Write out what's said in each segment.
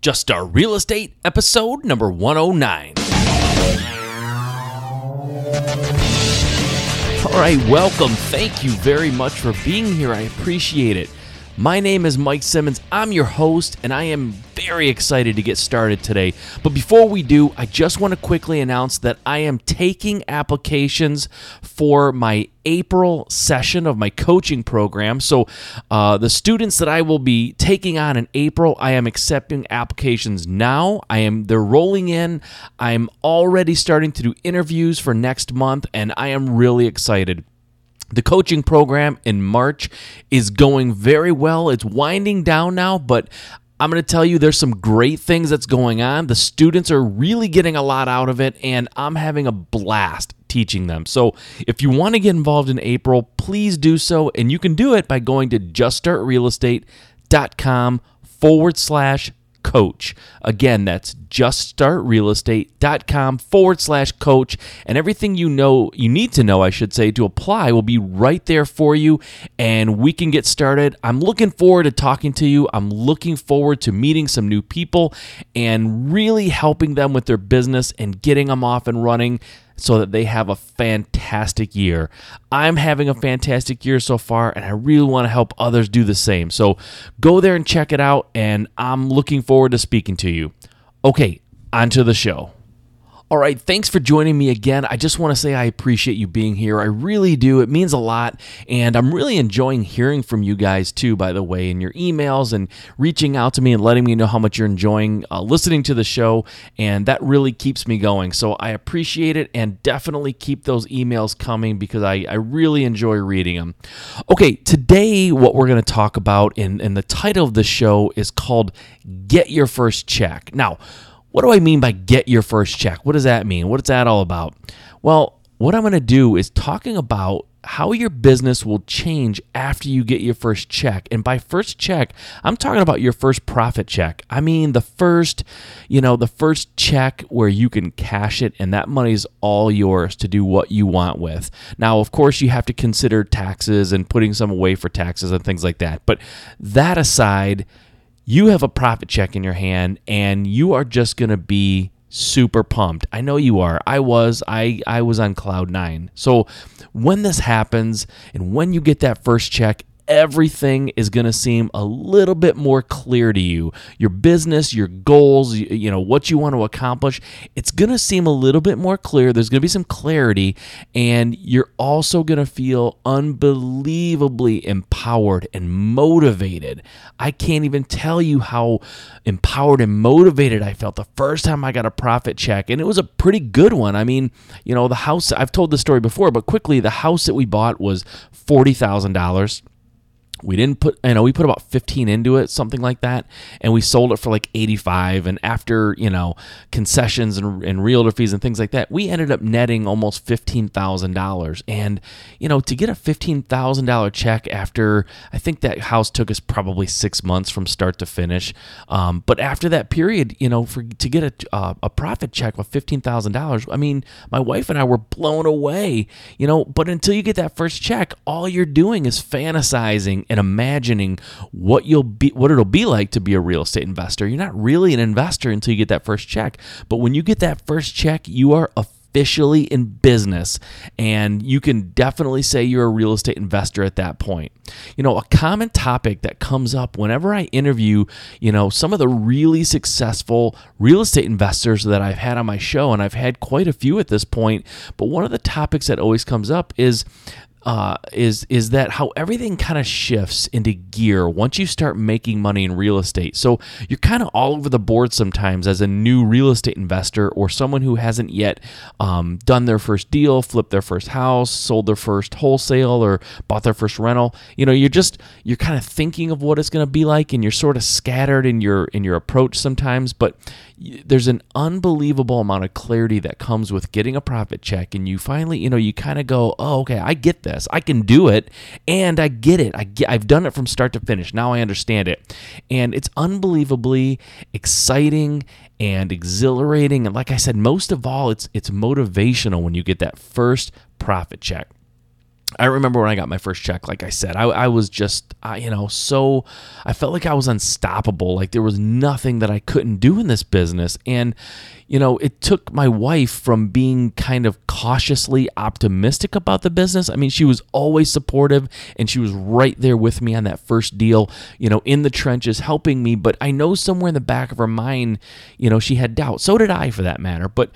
Just Start Real Estate, episode number 109. All right, welcome. Thank you very much for being here. I appreciate it. My name is Mike Simmons. I'm your host, and I am very excited to get started today. But before we do, I just want to quickly announce that I am taking applications for my April session of my coaching program. So, uh, the students that I will be taking on in April, I am accepting applications now. I am they're rolling in. I'm already starting to do interviews for next month, and I am really excited. The coaching program in March is going very well. It's winding down now, but I'm going to tell you there's some great things that's going on. The students are really getting a lot out of it, and I'm having a blast teaching them. So if you want to get involved in April, please do so. And you can do it by going to juststartrealestate.com forward slash coach. Again, that's juststartrealestate.com forward slash coach. And everything you know, you need to know, I should say, to apply will be right there for you. And we can get started. I'm looking forward to talking to you. I'm looking forward to meeting some new people and really helping them with their business and getting them off and running so that they have a fantastic year. I'm having a fantastic year so far, and I really want to help others do the same. So go there and check it out, and I'm looking forward to speaking to you. Okay, on to the show. All right, thanks for joining me again. I just want to say I appreciate you being here. I really do. It means a lot. And I'm really enjoying hearing from you guys too, by the way, in your emails and reaching out to me and letting me know how much you're enjoying uh, listening to the show. And that really keeps me going. So I appreciate it and definitely keep those emails coming because I, I really enjoy reading them. Okay, today, what we're going to talk about, and, and the title of the show is called Get Your First Check. Now, what do I mean by get your first check? What does that mean? What is that all about? Well, what I'm going to do is talking about how your business will change after you get your first check. And by first check, I'm talking about your first profit check. I mean, the first, you know, the first check where you can cash it and that money is all yours to do what you want with. Now, of course, you have to consider taxes and putting some away for taxes and things like that. But that aside, you have a profit check in your hand and you are just going to be super pumped. I know you are. I was. I I was on cloud 9. So when this happens and when you get that first check, everything is going to seem a little bit more clear to you. Your business, your goals, you, know, what you want to accomplish, it's going to seem a little bit more clear. There's going to be some clarity, and you're also going to feel unbelievably empowered and motivated. I can't even tell you how empowered and motivated I felt the first time I got a profit check, and it was a pretty good one. I mean, you know, the house, I've told the story before, but quickly, the house that we bought was $40,000 we didn't put you know we put about 15 into it something like that and we sold it for like 85 and after you know concessions and, and realtor fees and things like that we ended up netting almost $15000 and you know to get a $15000 check after i think that house took us probably six months from start to finish. Um, but after that period you know for to get a, uh, a profit check of $15000 i mean my wife and i were blown away you know. But until you get that first check all you're doing is fantasizing and imagining what you'll be what it'll be like to be a real estate investor. You're not really an investor until you get that first check. But when you get that first check, you are officially in business and you can definitely say you're a real estate investor at that point. You know, a common topic that comes up whenever I interview, you know, some of the really successful real estate investors that I've had on my show and I've had quite a few at this point, but one of the topics that always comes up is uh, is is that how everything kind of shifts into gear once you start making money in real estate. So you're kind of all over the board sometimes as a new real estate investor or someone who hasn't yet um, done their first deal, flipped their first house, sold their first wholesale, or bought their first rental. You know, you're just you're kind of thinking of what it's going to be like, and you're sort of scattered in your in your approach sometimes. But there's an unbelievable amount of clarity that comes with getting a profit check, and you finally, you know, you kind of go, oh, okay, I get this. I can do it and I get it. I get, I've done it from start to finish. Now I understand it. And it's unbelievably exciting and exhilarating and like I said most of all it's it's motivational when you get that first profit check. I remember when I got my first check, like I said, I, I was just, I, you know, so I felt like I was unstoppable. Like there was nothing that I couldn't do in this business. And, you know, it took my wife from being kind of cautiously optimistic about the business. I mean, she was always supportive and she was right there with me on that first deal, you know, in the trenches helping me. But I know somewhere in the back of her mind, you know, she had doubt. So did I for that matter. But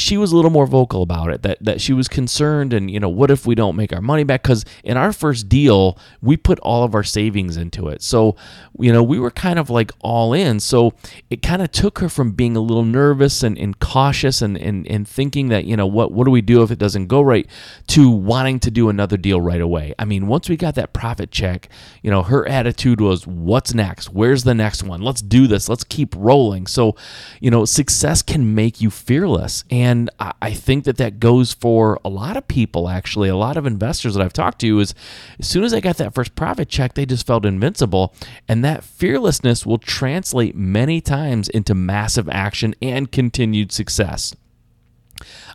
she was a little more vocal about it that that she was concerned and you know what if we don't make our money back? Cuz in our first deal we put all of our savings into it. So you know we were kind of like all in. So it kind of took her from being a little nervous and, and cautious and, and and thinking that you know what what do we do if it doesn't go right to wanting to do another deal right away. I mean once we got that profit check you know her attitude was what's next? Where's the next one? Let's do this. Let's keep rolling. So you know success can make you fearless. And and I think that that goes for a lot of people, actually. A lot of investors that I've talked to is as soon as they got that first profit check, they just felt invincible. And that fearlessness will translate many times into massive action and continued success.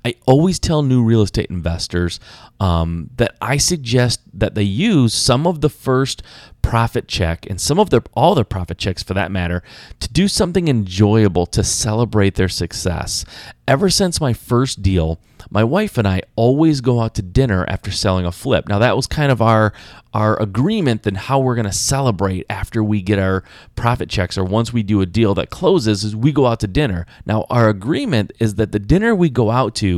I always tell new real estate investors um, that I suggest that they use some of the first profit check and some of their all their profit checks for that matter to do something enjoyable to celebrate their success. Ever since my first deal, my wife and I always go out to dinner after selling a flip. Now that was kind of our our agreement and how we're going to celebrate after we get our profit checks or once we do a deal that closes is we go out to dinner. Now our agreement is that the dinner we go out to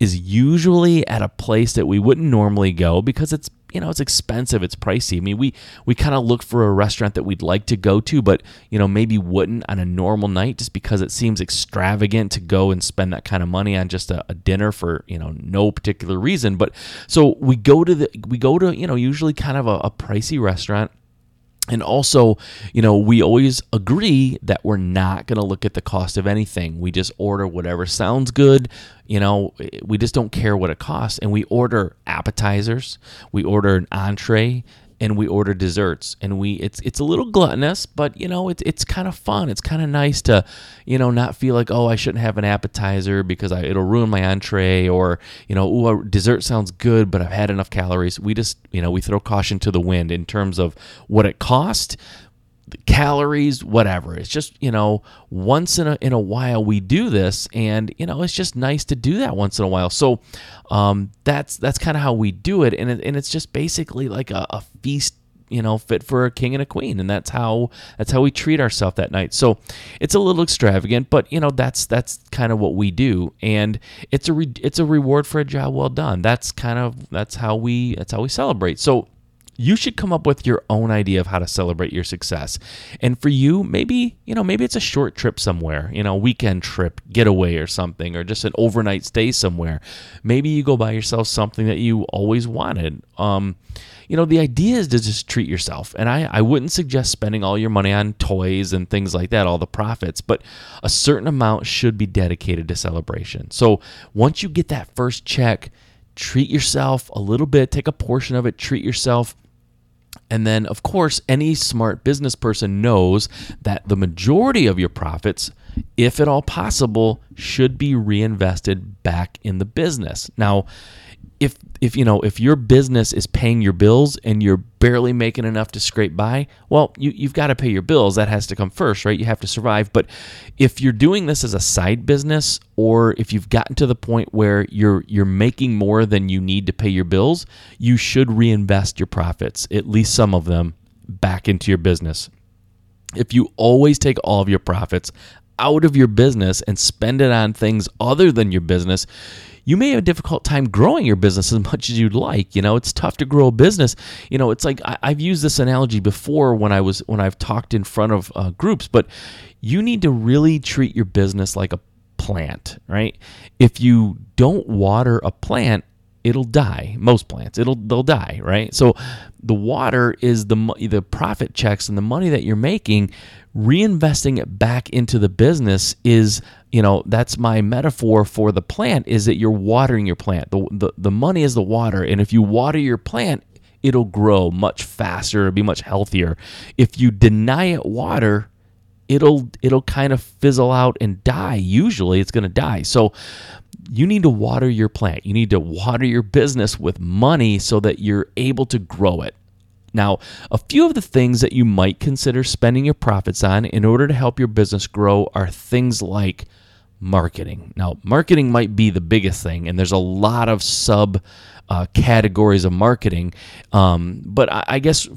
is usually at a place that we wouldn't normally go because it's you know it's expensive it's pricey. I mean we we kind of look for a restaurant that we'd like to go to but you know maybe wouldn't on a normal night just because it seems extravagant to go and spend that kind of money on just a, a dinner for you know no particular reason. But so we go to the we go to you know usually kind of a, a pricey restaurant and also, you know, we always agree that we're not going to look at the cost of anything. We just order whatever sounds good. You know, we just don't care what it costs. And we order appetizers, we order an entree, and we order desserts. And we it's it's a little gluttonous but you know it's it's kind of fun. It's kind of nice to you know not feel like oh I shouldn't have an appetizer because I, it'll ruin my entree or you know ooh, dessert sounds good but I've had enough calories. We just you know we throw caution to the wind in terms of what it cost calories, whatever. It's just, you know, once in a, in a while we do this and, you know, it's just nice to do that once in a while. So um, that's that's kind of how we do it. And, it, and it's just basically like a, a feast you know fit for a king and a queen and that's how that's how we treat ourselves that night so it's a little extravagant but you know that's that's kind of what we do and it's a re, it's a reward for a job well done that's kind of that's how we that's how we celebrate so you should come up with your own idea of how to celebrate your success. And for you, maybe, you know, maybe it's a short trip somewhere, you know, weekend trip, getaway or something, or just an overnight stay somewhere. Maybe you go buy yourself something that you always wanted. Um, you know, the idea is to just treat yourself. And I, I wouldn't suggest spending all your money on toys and things like that, all the profits, but a certain amount should be dedicated to celebration. So once you get that first check, treat yourself a little bit, take a portion of it, treat yourself and then, of course, any smart business person knows that the majority of your profits, if at all possible, should be reinvested back in the business. Now, if if you know if your business is paying your bills and you're barely making enough to scrape by well you, you've got to pay your bills. That has to come first right? You have to survive. But if you're doing this as a side business or if you've gotten to the point where you're you're making more than you need to pay your bills you should reinvest your profits at least some of them back into your business. If you always take all of your profits out of your business and spend it on things other than your business you may have a difficult time growing your business as much as you'd like. You know, it's tough to grow a business. You know, it's like I, have used this analogy before when I was when I've talked in front of uh, groups, but you need to really treat your business like a plant, right? If you don't water a plant, it'll die. Most plants, it'll they'll die, right? So the water is the the profit checks and the money that you're making reinvesting it back into the business is you know that's my metaphor for the plant is that you're watering your plant the, the, the money is the water and if you water your plant it'll grow much faster it'll be much healthier if you deny it water it'll it'll kind of fizzle out and die. Usually it's going to die. So you need to water your plant. You need to water your business with money so that you're able to grow it. Now, a few of the things that you might consider spending your profits on in order to help your business grow are things like marketing. Now, marketing might be the biggest thing, and there's a lot of sub uh, categories of marketing. Um, but I, I guess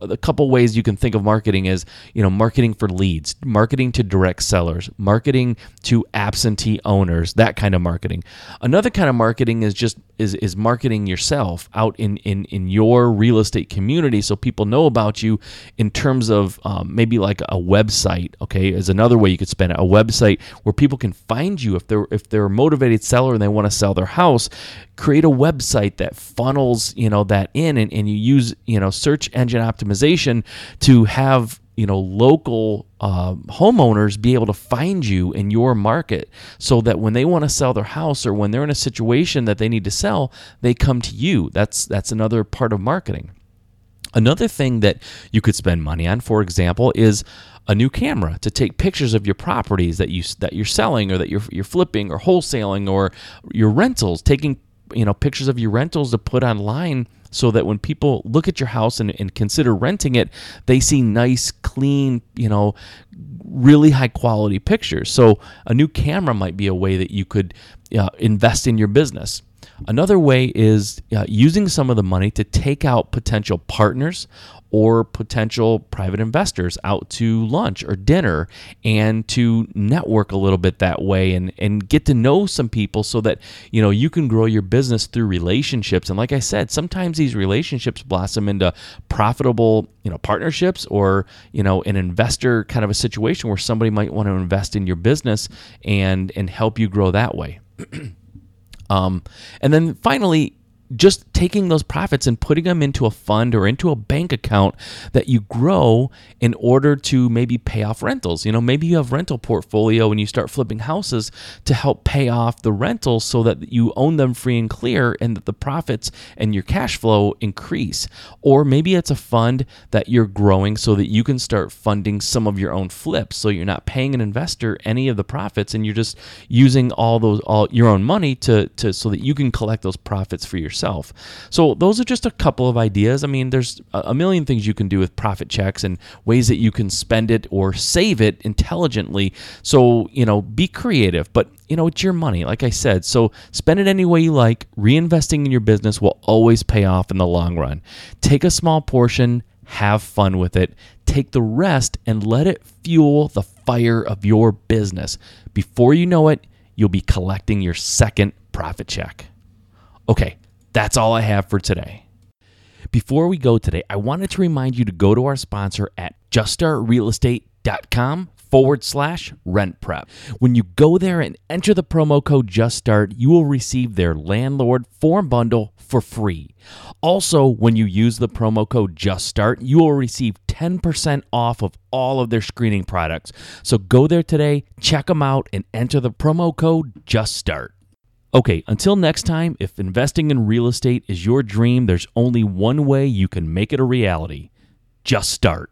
a couple ways you can think of marketing is you know marketing for leads marketing to direct sellers marketing to absentee owners that kind of marketing. Another kind of marketing is just is, is marketing yourself out in, in in your real estate community so people know about you in terms of um, maybe like a website okay is another way you could spend it a website where people can find you if they're if they're a motivated seller and they want to sell their house. Create a website that funnels you know that in and, and you use you know search engine optimization to have you know local uh, homeowners be able to find you in your market so that when they want to sell their house or when they're in a situation that they need to sell they come to you. That's that's another part of marketing. Another thing that you could spend money on for example is a new camera to take pictures of your properties that you that you're selling or that you're you're flipping or wholesaling or your rentals taking you know pictures of your rentals to put online so that when people look at your house and, and consider renting it they see nice clean you know really high quality pictures. So a new camera might be a way that you could uh, invest in your business. Another way is uh, using some of the money to take out potential partners or potential private investors out to lunch or dinner and to network a little bit that way and, and get to know some people so that you know you can grow your business through relationships. And like I said sometimes these relationships blossom into profitable you know partnerships or you know an investor kind of a situation where somebody might want to invest in your business and and help you grow that way. Um, and then finally just taking those profits and putting them into a fund or into a bank account that you grow in order to maybe pay off rentals. You know, maybe you have rental portfolio and you start flipping houses to help pay off the rentals so that you own them free and clear and that the profits and your cash flow increase. Or maybe it's a fund that you're growing so that you can start funding some of your own flips so you're not paying an investor any of the profits and you're just using all those all your own money to to so that you can collect those profits for yourself yourself. So those are just a couple of ideas. I mean, there's a million things you can do with profit checks and ways that you can spend it or save it intelligently. So, you know, be creative, but you know, it's your money, like I said. So spend it any way you like. Reinvesting in your business will always pay off in the long run. Take a small portion, have fun with it. Take the rest and let it fuel the fire of your business. Before you know it, you'll be collecting your second profit check. Okay, that's all I have for today. Before we go today, I wanted to remind you to go to our sponsor at juststartrealestate.com forward slash rent prep. When you go there and enter the promo code Just Start, you will receive their landlord form bundle for free. Also, when you use the promo code Just Start, you will receive 10% off of all of their screening products. So go there today, check them out, and enter the promo code Just Start. Okay, until next time, if investing in real estate is your dream, there's only one way you can make it a reality. Just start.